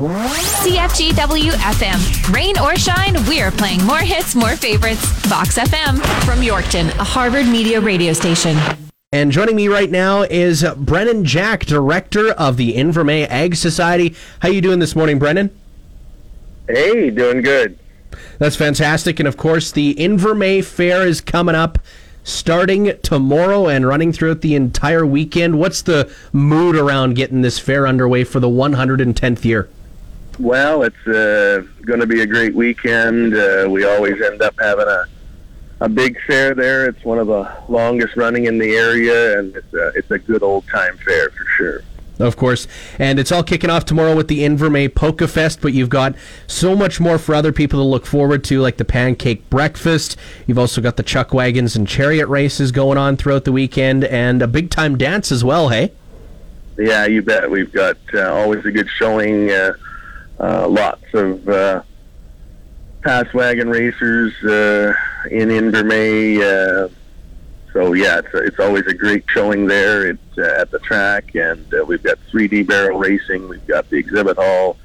CFGW FM. Rain or shine, we're playing more hits, more favorites. Fox FM from Yorkton, a Harvard Media radio station. And joining me right now is Brennan Jack, director of the Invermay Ag Society. How you doing this morning, Brennan? Hey, doing good. That's fantastic. And of course, the Invermay Fair is coming up starting tomorrow and running throughout the entire weekend. What's the mood around getting this fair underway for the 110th year? Well, it's uh, going to be a great weekend. Uh, we always end up having a a big fair there. It's one of the longest running in the area, and it's a, it's a good old time fair for sure. Of course. And it's all kicking off tomorrow with the Invermay Polka Fest, but you've got so much more for other people to look forward to, like the pancake breakfast. You've also got the chuck wagons and chariot races going on throughout the weekend, and a big time dance as well, hey? Yeah, you bet. We've got uh, always a good showing, uh, uh, lots of uh, pass wagon racers uh, in Invermay. Uh, so yeah, it's, it's always a great showing there. It's uh, at the track, and uh, we've got 3D barrel racing. We've got the exhibit hall,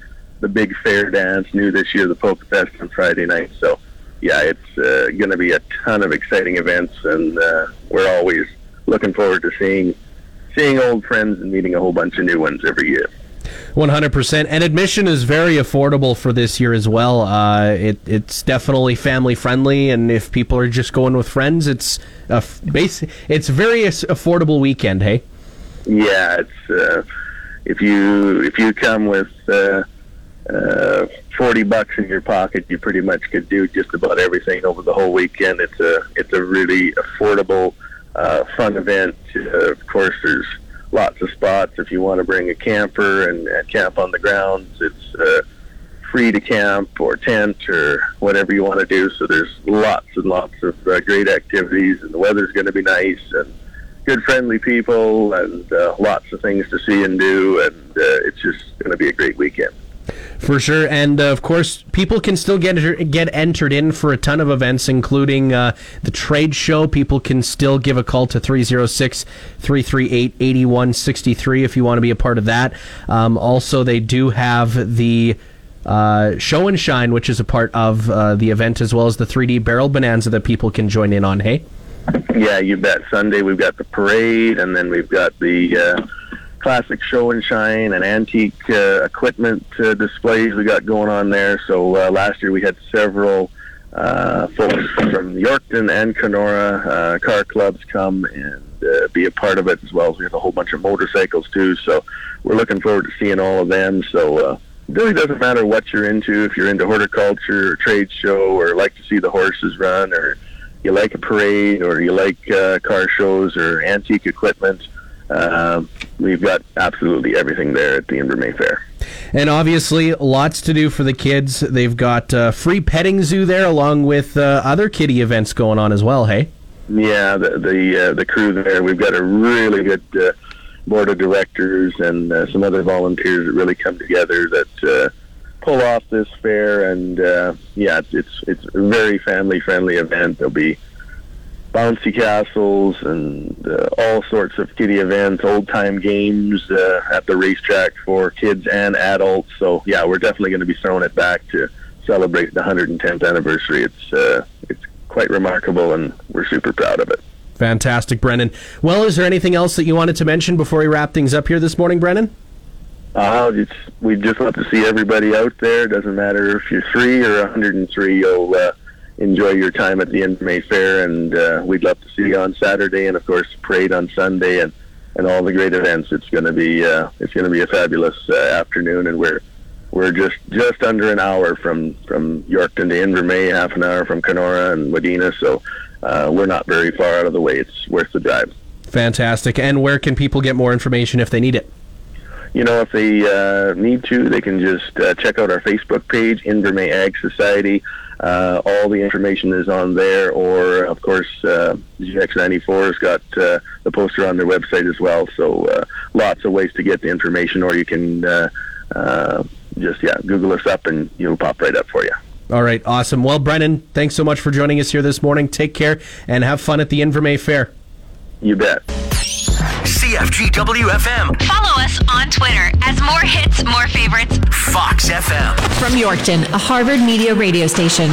the big fair dance. New this year, the Polka Fest on Friday night. So yeah, it's uh, going to be a ton of exciting events, and uh, we're always looking forward to seeing seeing old friends and meeting a whole bunch of new ones every year. 100%. And admission is very affordable for this year as well. Uh, it, it's definitely family friendly, and if people are just going with friends, it's a f- base, it's very affordable weekend. Hey. Yeah, it's uh, if you if you come with uh, uh, forty bucks in your pocket, you pretty much could do just about everything over the whole weekend. It's a it's a really affordable, uh, fun event. Uh, of course, there's lots of spots if you want to bring a camper and, and camp on the grounds. It's uh, free to camp or tent or whatever you want to do. So there's lots and lots of uh, great activities, and the weather's going to be nice and good, friendly people, and uh, lots of things to see and do. And uh, it's just going to be a great weekend. For sure, and uh, of course, people can still get get entered in for a ton of events, including uh, the trade show. People can still give a call to 306-338-8163 if you want to be a part of that. Um, also, they do have the uh, show and shine, which is a part of uh, the event, as well as the 3D barrel bonanza that people can join in on. Hey, yeah, you bet. Sunday we've got the parade, and then we've got the uh, classic show and shine and antique uh, equipment uh, displays we got going on there. So uh, last year we had several uh, folks from Yorkton and Canora uh, car clubs come and uh, be a part of it as well as we have a whole bunch of motorcycles too. So we're looking forward to seeing all of them. So really doesn't matter what you're into. If you're into horticulture or trade show or like to see the horses run or you like a parade or you like uh, car shows or antique equipment uh, we've got absolutely everything there at the Invermay Fair. And obviously, lots to do for the kids. They've got uh, free petting zoo there, along with uh, other kitty events going on as well. Hey. Yeah, the the, uh, the crew there. We've got a really good uh, board of directors and uh, some other volunteers that really come together that pull off this fair. And yeah, it's, it's it's a very family friendly event. There'll be bouncy castles and uh, all sorts of kiddie events, old time games uh, at the racetrack for kids and adults. So yeah, we're definitely going to be throwing it back to celebrate the 110th anniversary. It's uh, it's quite remarkable, and we're super proud of it. Fantastic, Brennan. Well, is there anything else that you wanted to mention before we wrap things up here this morning, Brennan? Uh, it's, we just love to see everybody out there. Doesn't matter if you're three or 103. You'll uh, enjoy your time at the Invermay Fair, and uh, we'd love to see you on Saturday, and of course parade on Sunday, and and all the great events. It's going to be uh, it's going to be a fabulous uh, afternoon, and we're we're just just under an hour from from Yorkton to Invermay, half an hour from Canora and Wadena, so uh, we're not very far out of the way. It's worth the drive. Fantastic. And where can people get more information if they need it? you know, if they uh, need to, they can just uh, check out our Facebook page, Invermay Ag Society. Uh, all the information is on there, or of course, uh, GX94 has got uh, the poster on their website as well. So uh, lots of ways to get the information, or you can uh, uh, just yeah Google us up and it'll pop right up for you. All right, awesome. Well, Brennan, thanks so much for joining us here this morning. Take care and have fun at the Invermay Fair. You bet. CFGWFM. Follow us on Twitter as more hits, more favorites. Fox FM. From Yorkton, a Harvard Media Radio Station.